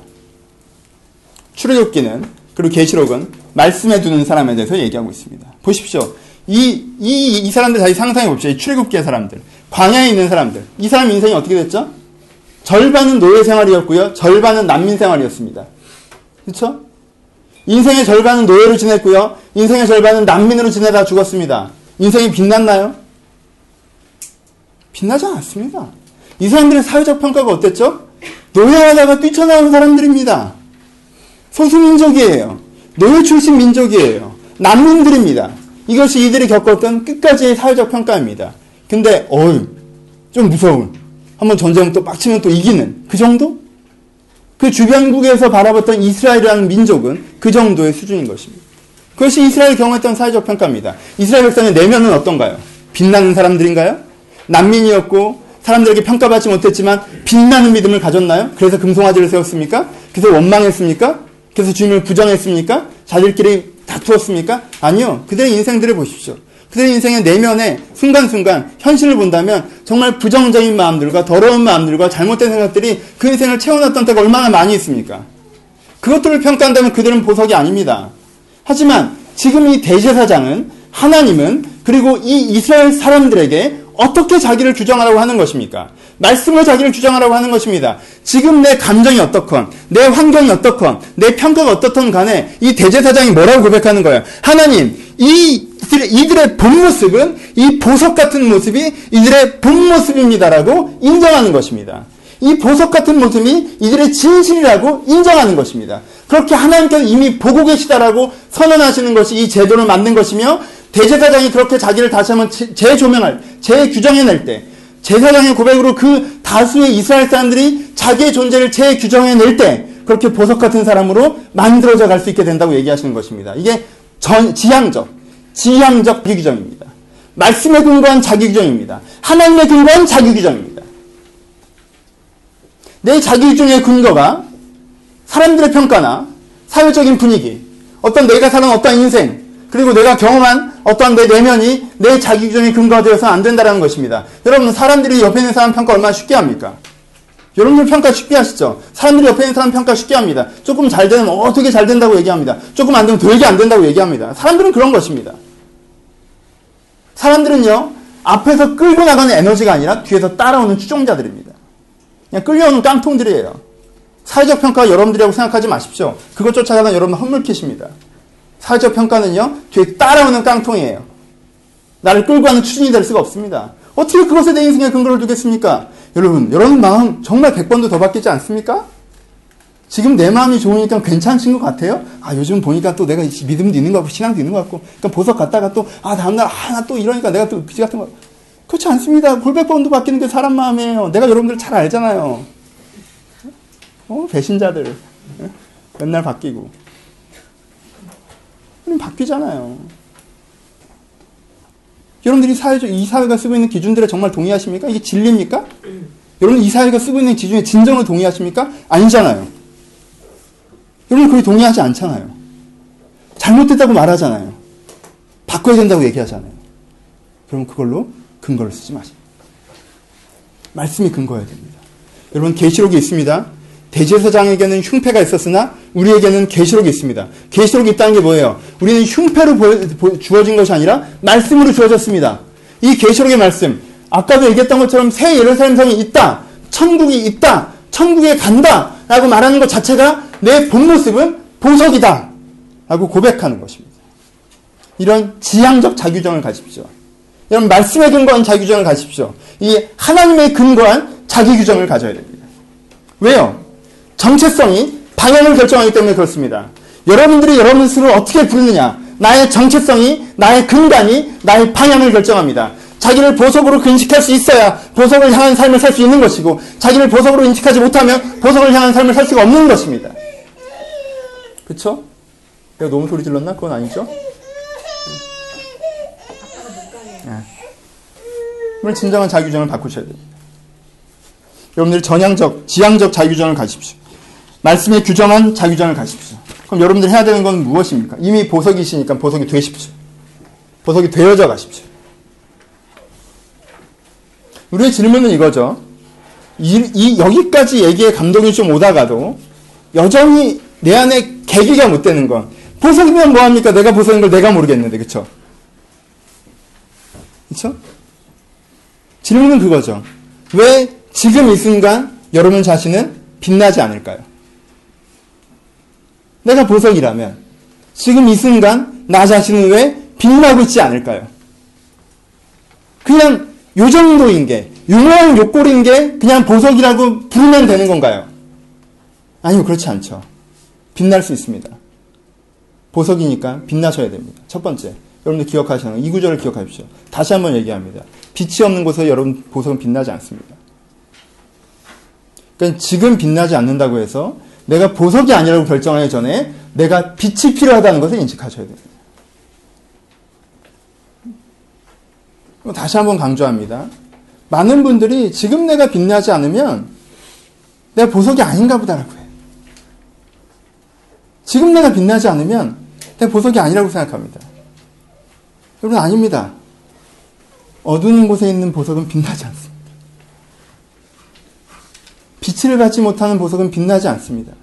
출애굽기는 그리고 계시록은 말씀해 두는 사람에 대해서 얘기하고 있습니다. 보십시오. 이, 이, 이 사람들 다시 상상해 봅시다. 이 출애굽기의 사람들. 광야에 있는 사람들. 이 사람 인생이 어떻게 됐죠? 절반은 노예 생활이었고요. 절반은 난민 생활이었습니다. 그렇죠? 인생의 절반은 노예로 지냈고요. 인생의 절반은 난민으로 지내다 죽었습니다. 인생이 빛났나요? 빛나지 않았습니다. 이 사람들의 사회적 평가가 어땠죠? 노예하다가 뛰쳐나온 사람들입니다. 소수민족이에요. 노예 출신 민족이에요. 난민들입니다. 이것이 이들이 겪었던 끝까지의 사회적 평가입니다. 근데 어유 좀 무서운 한번 전쟁 또 빡치면 또 이기는 그 정도? 그 주변국에서 바라봤던 이스라엘이라는 민족은 그 정도의 수준인 것입니다. 그것이 이스라엘 경험했던 사회적 평가입니다. 이스라엘 백성의 내면은 어떤가요? 빛나는 사람들인가요? 난민이었고 사람들에게 평가받지 못했지만 빛나는 믿음을 가졌나요? 그래서 금송아지를 세웠습니까? 그래서 원망했습니까? 그래서 주님을 부정했습니까? 자들끼리 다투었습니까? 아니요. 그들의 인생들을 보십시오. 그들의 인생의 내면에 순간순간 현실을 본다면 정말 부정적인 마음들과 더러운 마음들과 잘못된 생각들이 그 인생을 채워놨던 때가 얼마나 많이 있습니까? 그것들을 평가한다면 그들은 보석이 아닙니다. 하지만 지금 이 대제사장은 하나님은 그리고 이 이스라엘 사람들에게 어떻게 자기를 규정하라고 하는 것입니까? 말씀을 자기를 규정하라고 하는 것입니다. 지금 내 감정이 어떻건, 내 환경이 어떻건, 내 평가가 어떻건 간에 이 대제사장이 뭐라고 고백하는 거예요? 하나님, 이 이들의 본 모습은 이 보석 같은 모습이 이들의 본 모습입니다라고 인정하는 것입니다. 이 보석 같은 모습이 이들의 진실이라고 인정하는 것입니다. 그렇게 하나님께서 이미 보고 계시다라고 선언하시는 것이 이 제도를 만든 것이며 대제사장이 그렇게 자기를 다시 한번 재조명할, 재규정해낼 때 제사장의 고백으로 그 다수의 이스라엘 사람들이 자기의 존재를 재규정해낼 때 그렇게 보석 같은 사람으로 만들어져 갈 수 있게 된다고 얘기하시는 것입니다. 이게 전, 지향적, 지향적 자기규정입니다. 말씀에 근거한 자기규정입니다. 하나님의 근거한 자기규정입니다. 내 자기규정의 근거가 사람들의 평가나 사회적인 분위기, 어떤 내가 사는 어떤 인생, 그리고 내가 경험한 어떠한 내 내면이 내 자기 규정에 근거가 되어서 안 된다는 것입니다. 여러분, 사람들이 옆에 있는 사람 평가 얼마나 쉽게 합니까? 여러분들 평가 쉽게 하시죠? 사람들이 옆에 있는 사람 평가 쉽게 합니다. 조금 잘 되면 어떻게 잘 된다고 얘기합니다. 조금 안 되면 되게 안 된다고 얘기합니다. 사람들은 그런 것입니다. 사람들은요, 앞에서 끌고 나가는 에너지가 아니라 뒤에서 따라오는 추종자들입니다. 그냥 끌려오는 깡통들이에요. 사회적 평가가 여러분들이라고 생각하지 마십시오. 그것 쫓아가면 여러분 헛물키십니다. 사회적 평가는요, 뒤에 따라오는 깡통이에요. 나를 끌고 가는 추진이 될 수가 없습니다. 어떻게 그것에 내 인생의 근거를 두겠습니까? 여러분, 여러분 마음 정말 100번도 더 바뀌지 않습니까? 지금 내 마음이 좋으니까 괜찮으신 것 같아요? 아, 요즘 보니까 또 내가 믿음도 있는 것 같고, 신앙도 있는 것 같고, 그러니까 보석 갔다가 또, 아, 다음날, 아, 나 또 이러니까 내가 또 그지 같은 거. 그렇지 않습니다. 골백번도 바뀌는 게 사람 마음이에요. 내가 여러분들 잘 알잖아요. 어, 배신자들. 맨날 바뀌고. 바뀌잖아요. 여러분들이 사회적, 이 사회가 쓰고 있는 기준들에 정말 동의하십니까? 이게 진리입니까? 여러분 이 사회가 쓰고 있는 기준에 진정으로 동의하십니까? 아니잖아요. 여러분 거의 동의하지 않잖아요. 잘못됐다고 말하잖아요. 바꿔야 된다고 얘기하잖아요. 그럼 그걸로 근거를 쓰지 마십시오. 말씀이 근거해야 됩니다. 여러분 계시록이 있습니다. 대제사장에게는 흉패가 있었으나 우리에게는 계시록이 있습니다. 계시록이 있다는 게 뭐예요? 우리는 흉패로 주어진 것이 아니라 말씀으로 주어졌습니다. 이 계시록의 말씀, 아까도 얘기했던 것처럼 새 예루살렘 성이 있다, 천국이 있다, 천국에 간다 라고 말하는 것 자체가 내 본 모습은 보석이다. 라고 고백하는 것입니다. 이런 지향적 자규정을 가십시오. 이런 말씀에 근거한 자규정을 가십시오. 이 하나님의 근거한 자기규정을 가져야 됩니다. 왜요? 정체성이 방향을 결정하기 때문에 그렇습니다. 여러분들이 여러분 스스로 어떻게 부르느냐, 나의 정체성이, 나의 근간이, 나의 방향을 결정합니다. 자기를 보석으로 인식할 수 있어야 보석을 향한 삶을 살 수 있는 것이고, 자기를 보석으로 인식하지 못하면 보석을 향한 삶을 살 수가 없는 것입니다. 그쵸? 내가 너무 소리 질렀나? 그건 아니죠? 네. 진정한 자규정을 바꾸셔야 됩니다. 여러분들이 전향적, 지향적 자규정을 가십시오. 말씀에 규정한 자규정을 가십시오. 그럼 여러분들이 해야 되는 건 무엇입니까? 이미 보석이시니까 보석이 되십시오. 보석이 되어져 가십시오. 우리의 질문은 이거죠. 이, 이 여기까지 얘기에 감동이 좀 오다가도 여전히 내 안에 계기가 못 되는 건 보석이면 뭐합니까? 내가 보석인 걸 내가 모르겠는데 그쵸? 그쵸? 질문은 그거죠. 왜 지금 이 순간 여러분 자신은 빛나지 않을까요? 내가 보석이라면 지금 이 순간 나 자신은 왜 빛나고 있지 않을까요? 그냥 요 정도인 게 유명한 욕골인 게 그냥 보석이라고 부르면 되는 건가요? 아니요 그렇지 않죠. 빛날 수 있습니다. 보석이니까 빛나셔야 됩니다. 첫 번째 여러분들 기억하시는 이 구절을 기억하십시오. 다시 한번 얘기합니다. 빛이 없는 곳에 여러분 보석은 빛나지 않습니다. 그러니까 지금 빛나지 않는다고 해서 내가 보석이 아니라고 결정하기 전에 내가 빛이 필요하다는 것을 인식하셔야 됩니다. 다시 한번 강조합니다. 많은 분들이 지금 내가 빛나지 않으면 내가 보석이 아닌가 보다라고 해요. 지금 내가 빛나지 않으면 내가 보석이 아니라고 생각합니다. 여러분 아닙니다. 어두운 곳에 있는 보석은 빛나지 않습니다. 빛을 받지 못하는 보석은 빛나지 않습니다.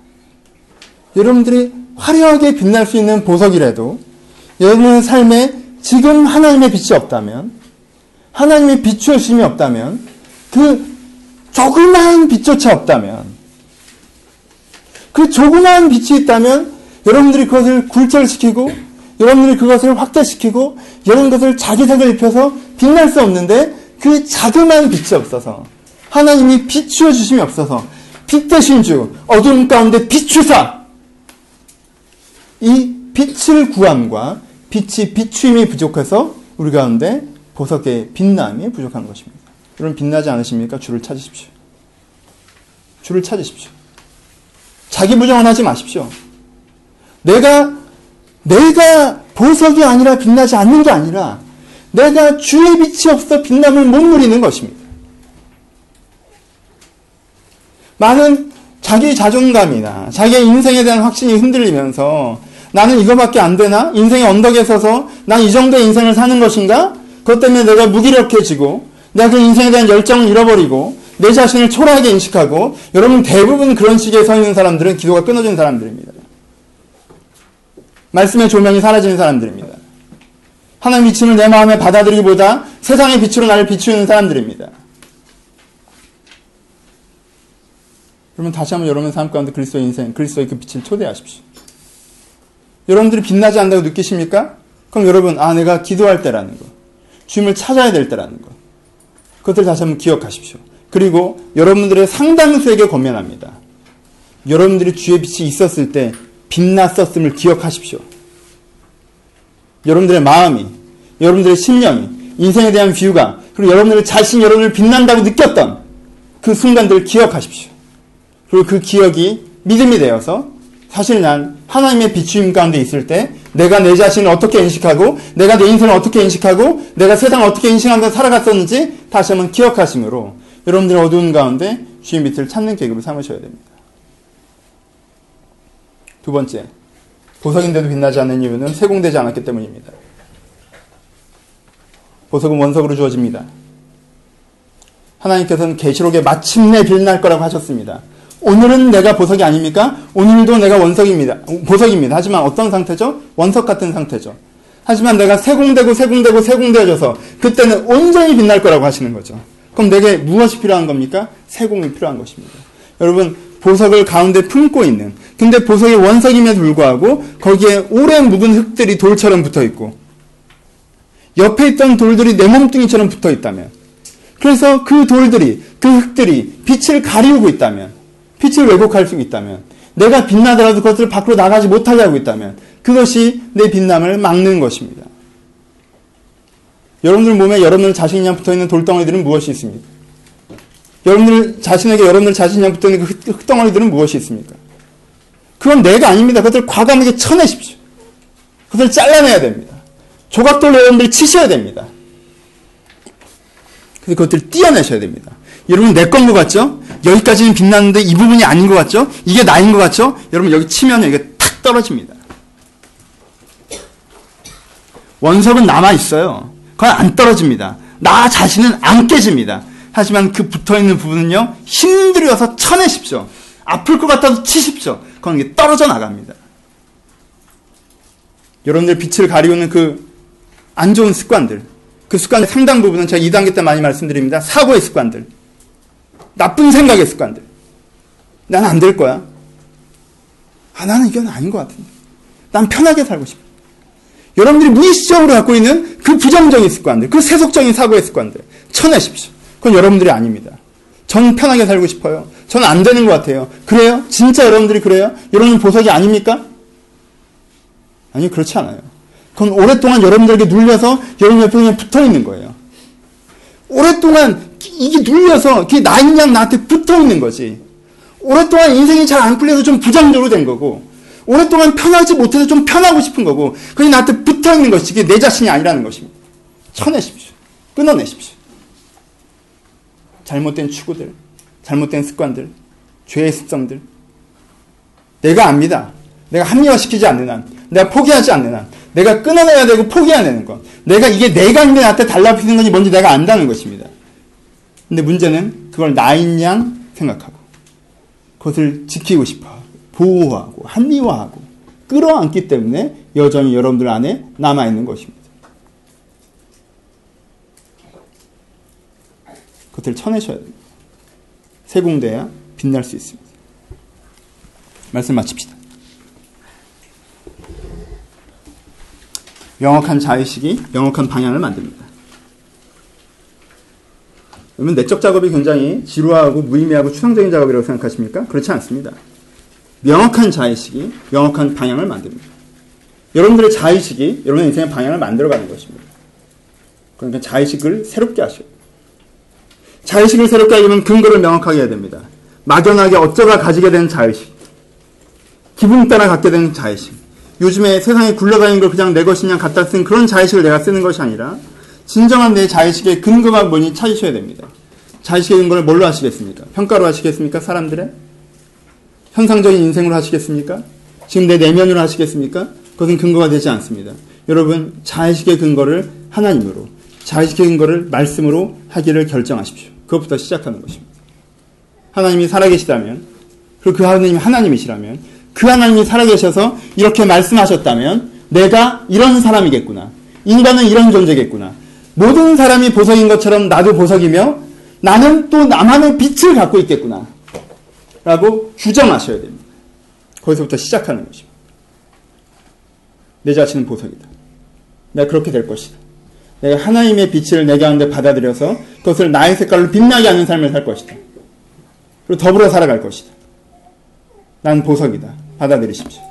여러분들이 화려하게 빛날 수 있는 보석이라도 여러분의 삶에 지금 하나님의 빛이 없다면 하나님의 비추심이 없다면 그 조그마한 빛조차 없다면 그 조그마한 빛이 있다면 여러분들이 그것을 굴절시키고 여러분들이 그것을 확대시키고 이런 것을 자기색을 입혀서 빛날 수 없는데 그 자그마한 빛이 없어서 하나님이 비추어 주심이 없어서 빛 대신 주 어두움 가운데 비추사 이 빛을 구함과 빛이 비추임이 부족해서 우리 가운데 보석의 빛남이 부족한 것입니다. 여러분 빛나지 않으십니까? 주를 찾으십시오. 주를 찾으십시오. 자기 부정은 하지 마십시오. 내가 내가 보석이 아니라 빛나지 않는 게 아니라 내가 주의 빛이 없어 빛남을 못 누리는 것입니다. 많은 자기 자존감이나 자기의 인생에 대한 확신이 흔들리면서 나는 이거밖에 안 되나? 인생의 언덕에 서서 난 이 정도의 인생을 사는 것인가? 그것 때문에 내가 무기력해지고 내가 그 인생에 대한 열정을 잃어버리고 내 자신을 초라하게 인식하고 여러분 대부분 그런 식의 서 있는 사람들은 기도가 끊어진 사람들입니다. 말씀의 조명이 사라지는 사람들입니다. 하나님 빛을 내 마음에 받아들이기보다 세상의 빛으로 나를 비추는 사람들입니다. 그러면 다시 한번 여러분 삶 가운데 그리스도의 인생, 그리스도의 그 빛을 초대하십시오. 여러분들이 빛나지 않는다고 느끼십니까? 그럼 여러분, 아, 내가 기도할 때라는 거. 주님을 찾아야 될 때라는 것. 그것을 다시 한번 기억하십시오. 그리고 여러분들의 상당수에게 권면합니다. 여러분들이 주의 빛이 있었을 때 빛났었음을 기억하십시오. 여러분들의 마음이, 여러분들의 심령이, 인생에 대한 뷰가, 그리고 여러분들의 자신 여러분을 빛난다고 느꼈던 그 순간들을 기억하십시오. 그리고 그 기억이 믿음이 되어서 사실 난 하나님의 비추임 가운데 있을 때 내가 내 자신을 어떻게 인식하고 내가 내 인생을 어떻게 인식하고 내가 세상을 어떻게 인식하면서 살아갔었는지 다시 한번 기억하심으로 여러분들의 어두운 가운데 주의 밑을 찾는 계급을 삼으셔야 됩니다. 두 번째, 보석인데도 빛나지 않는 이유는 세공되지 않았기 때문입니다. 보석은 원석으로 주어집니다. 하나님께서는 계시록에 마침내 빛날 거라고 하셨습니다. 오늘은 내가 보석이 아닙니까? 오늘도 내가 원석입니다. 보석입니다. 하지만 어떤 상태죠? 원석 같은 상태죠. 하지만 내가 세공되고 세공되고 세공되어져서 그때는 온전히 빛날 거라고 하시는 거죠. 그럼 내게 무엇이 필요한 겁니까? 세공이 필요한 것입니다. 여러분 보석을 가운데 품고 있는 근데 보석이 원석임에도 불구하고 거기에 오래 묵은 흙들이 돌처럼 붙어 있고 옆에 있던 돌들이 내 몸뚱이처럼 붙어 있다면 그래서 그 돌들이 그 흙들이 빛을 가리우고 있다면 빛을 왜곡할 수 있다면 내가 빛나더라도 그것을 밖으로 나가지 못하게 하고 있다면 그것이 내 빛남을 막는 것입니다. 여러분들 몸에 여러분들 자신이랑 붙어 있는 돌덩어리들은 무엇이 있습니까? 여러분들 자신에게 여러분들 자신이랑 붙어 있는 그 흙덩어리들은 무엇이 있습니까? 그건 내가 아닙니다. 그것을 과감하게 쳐내십시오. 그것을 잘라내야 됩니다. 조각돌로 여러분들이 치셔야 됩니다. 그것들을 띄어내셔야 됩니다. 여러분 내 건 것 같죠? 여기까지는 빛나는데 이 부분이 아닌 것 같죠? 이게 나인 것 같죠? 여러분 여기 치면 여기가 탁 떨어집니다. 원석은 남아 있어요. 그건 안 떨어집니다. 나 자신은 안 깨집니다. 하지만 그 붙어 있는 부분은요 힘들여서 쳐내십시오. 아플 것 같아도 치십시오. 그건 이게 떨어져 나갑니다. 여러분들 빛을 가리우는 그 안 좋은 습관들, 그 습관의 상당 부분은 제가 2단계 때 많이 말씀드립니다. 사고의 습관들. 나쁜 생각의 습관들. 난 안 될 거야. 아, 나는 이건 아닌 것 같은데. 난 편하게 살고 싶어. 여러분들이 무의식적으로 갖고 있는 그 부정적인 습관들, 그 세속적인 사고의 습관들, 쳐내십시오. 그건 여러분들이 아닙니다. 전 편하게 살고 싶어요. 저는 안 되는 것 같아요. 그래요? 진짜 여러분들이 그래요? 여러분 보석이 아닙니까? 아니, 그렇지 않아요. 그건 오랫동안 여러분들에게 눌려서 여러분 옆에 그냥 붙어 있는 거예요. 오랫동안 이게 눌려서 그게 나인 양 나한테 붙어 있는 거지. 오랫동안 인생이 잘 안 풀려서 좀 부정적으로 된 거고, 오랫동안 편하지 못해서 좀 편하고 싶은 거고, 그게 나한테 붙어 있는 것이 그게 내 자신이 아니라는 것입니다. 쳐내십시오. 끊어내십시오. 잘못된 추구들, 잘못된 습관들, 죄의 습성들. 내가 압니다. 내가 합리화시키지 않는 한, 내가 포기하지 않는 한, 내가 끊어내야 되고 포기해야 되는 것. 내가 이게 내가 있는 나한테 달라붙는 건지 뭔지 내가 안다는 것입니다. 근데 문제는 그걸 나인 양 생각하고 그것을 지키고 싶어 보호하고 합리화하고 끌어안기 때문에 여전히 여러분들 안에 남아 있는 것입니다. 그것을 쳐내셔야 됩니다. 세공돼야 빛날 수 있습니다. 말씀 마칩시다. 명확한 자의식이 명확한 방향을 만듭니다. 그러면 내적 작업이 굉장히 지루하고 무의미하고 추상적인 작업이라고 생각하십니까? 그렇지 않습니다. 명확한 자의식이 명확한 방향을 만듭니다. 여러분들의 자의식이 여러분의 인생의 방향을 만들어가는 것입니다. 그러니까 자의식을 새롭게 돼요. 자의식을 새롭게 하려면 근거를 명확하게 해야 됩니다. 막연하게 어쩌다 가지게 된 자의식. 기분 따라 갖게 된 자의식. 요즘에 세상에 굴러다니는 걸 그냥 내 것이냐 갖다 쓴 그런 자의식을 내가 쓰는 것이 아니라 진정한 내 자의식의 근거가 뭐니 찾으셔야 됩니다. 자의식의 근거를 뭘로 하시겠습니까? 평가로 하시겠습니까? 사람들의? 현상적인 인생으로 하시겠습니까? 지금 내 내면으로 하시겠습니까? 그것은 근거가 되지 않습니다. 여러분, 자의식의 근거를 하나님으로, 자의식의 근거를 말씀으로 하기를 결정하십시오. 그것부터 시작하는 것입니다. 하나님이 살아계시다면, 그리고 그 하나님이 하나님이시라면, 그 하나님이 살아계셔서 이렇게 말씀하셨다면, 내가 이런 사람이겠구나. 인간은 이런 존재겠구나. 모든 사람이 보석인 것처럼 나도 보석이며 나는 또 나만의 빛을 갖고 있겠구나. 라고 규정하셔야 됩니다. 거기서부터 시작하는 것입니다. 내 자신은 보석이다. 내가 그렇게 될 것이다. 내가 하나님의 빛을 내 가운데 받아들여서 그것을 나의 색깔로 빛나게 하는 삶을 살 것이다. 그리고 더불어 살아갈 것이다. 난 보석이다. 받아들이십시오.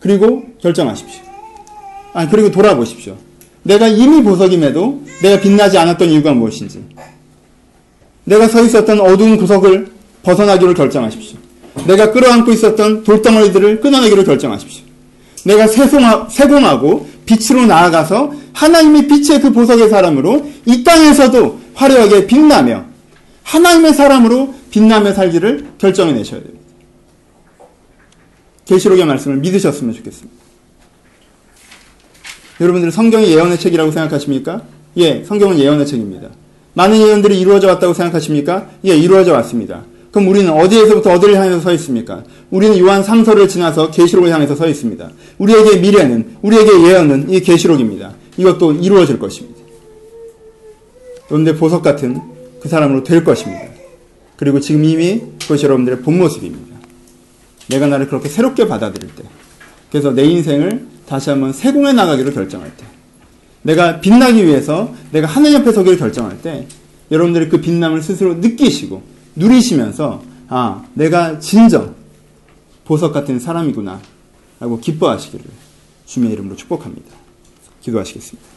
그리고 결정하십시오. 아, 그리고 돌아보십시오. 내가 이미 보석임에도 내가 빛나지 않았던 이유가 무엇인지. 내가 서 있었던 어두운 구석을 벗어나기로 결정하십시오. 내가 끌어안고 있었던 돌덩어리들을 끊어내기로 결정하십시오. 내가 세공하고 빛으로 나아가서 하나님의 빛의 그 보석의 사람으로 이 땅에서도 화려하게 빛나며 하나님의 사람으로 빛나며 살기를 결정해 내셔야 됩니다. 계시록의 말씀을 믿으셨으면 좋겠습니다. 여러분들 성경이 예언의 책이라고 생각하십니까? 예, 성경은 예언의 책입니다. 많은 예언들이 이루어져 왔다고 생각하십니까? 예, 이루어져 왔습니다. 그럼 우리는 어디에서부터 어디를 향해서 서 있습니까? 우리는 요한 3서를 지나서 계시록을 향해서 서 있습니다. 우리에게 미래는 우리에게 예언은 이 계시록입니다. 이것도 이루어질 것입니다. 그런데 보석 같은 그 사람으로 될 것입니다. 그리고 지금 이미 그것이 여러분들의 본 모습입니다. 내가 나를 그렇게 새롭게 받아들일 때. 그래서 내 인생을 다시 한번 세공해 나가기로 결정할 때. 내가 빛나기 위해서 내가 하나님 앞에 서기를 결정할 때 여러분들이 그 빛남을 스스로 느끼시고 누리시면서 아, 내가 진정 보석 같은 사람이구나 라고 기뻐하시기를 주님의 이름으로 축복합니다. 기도하시겠습니다.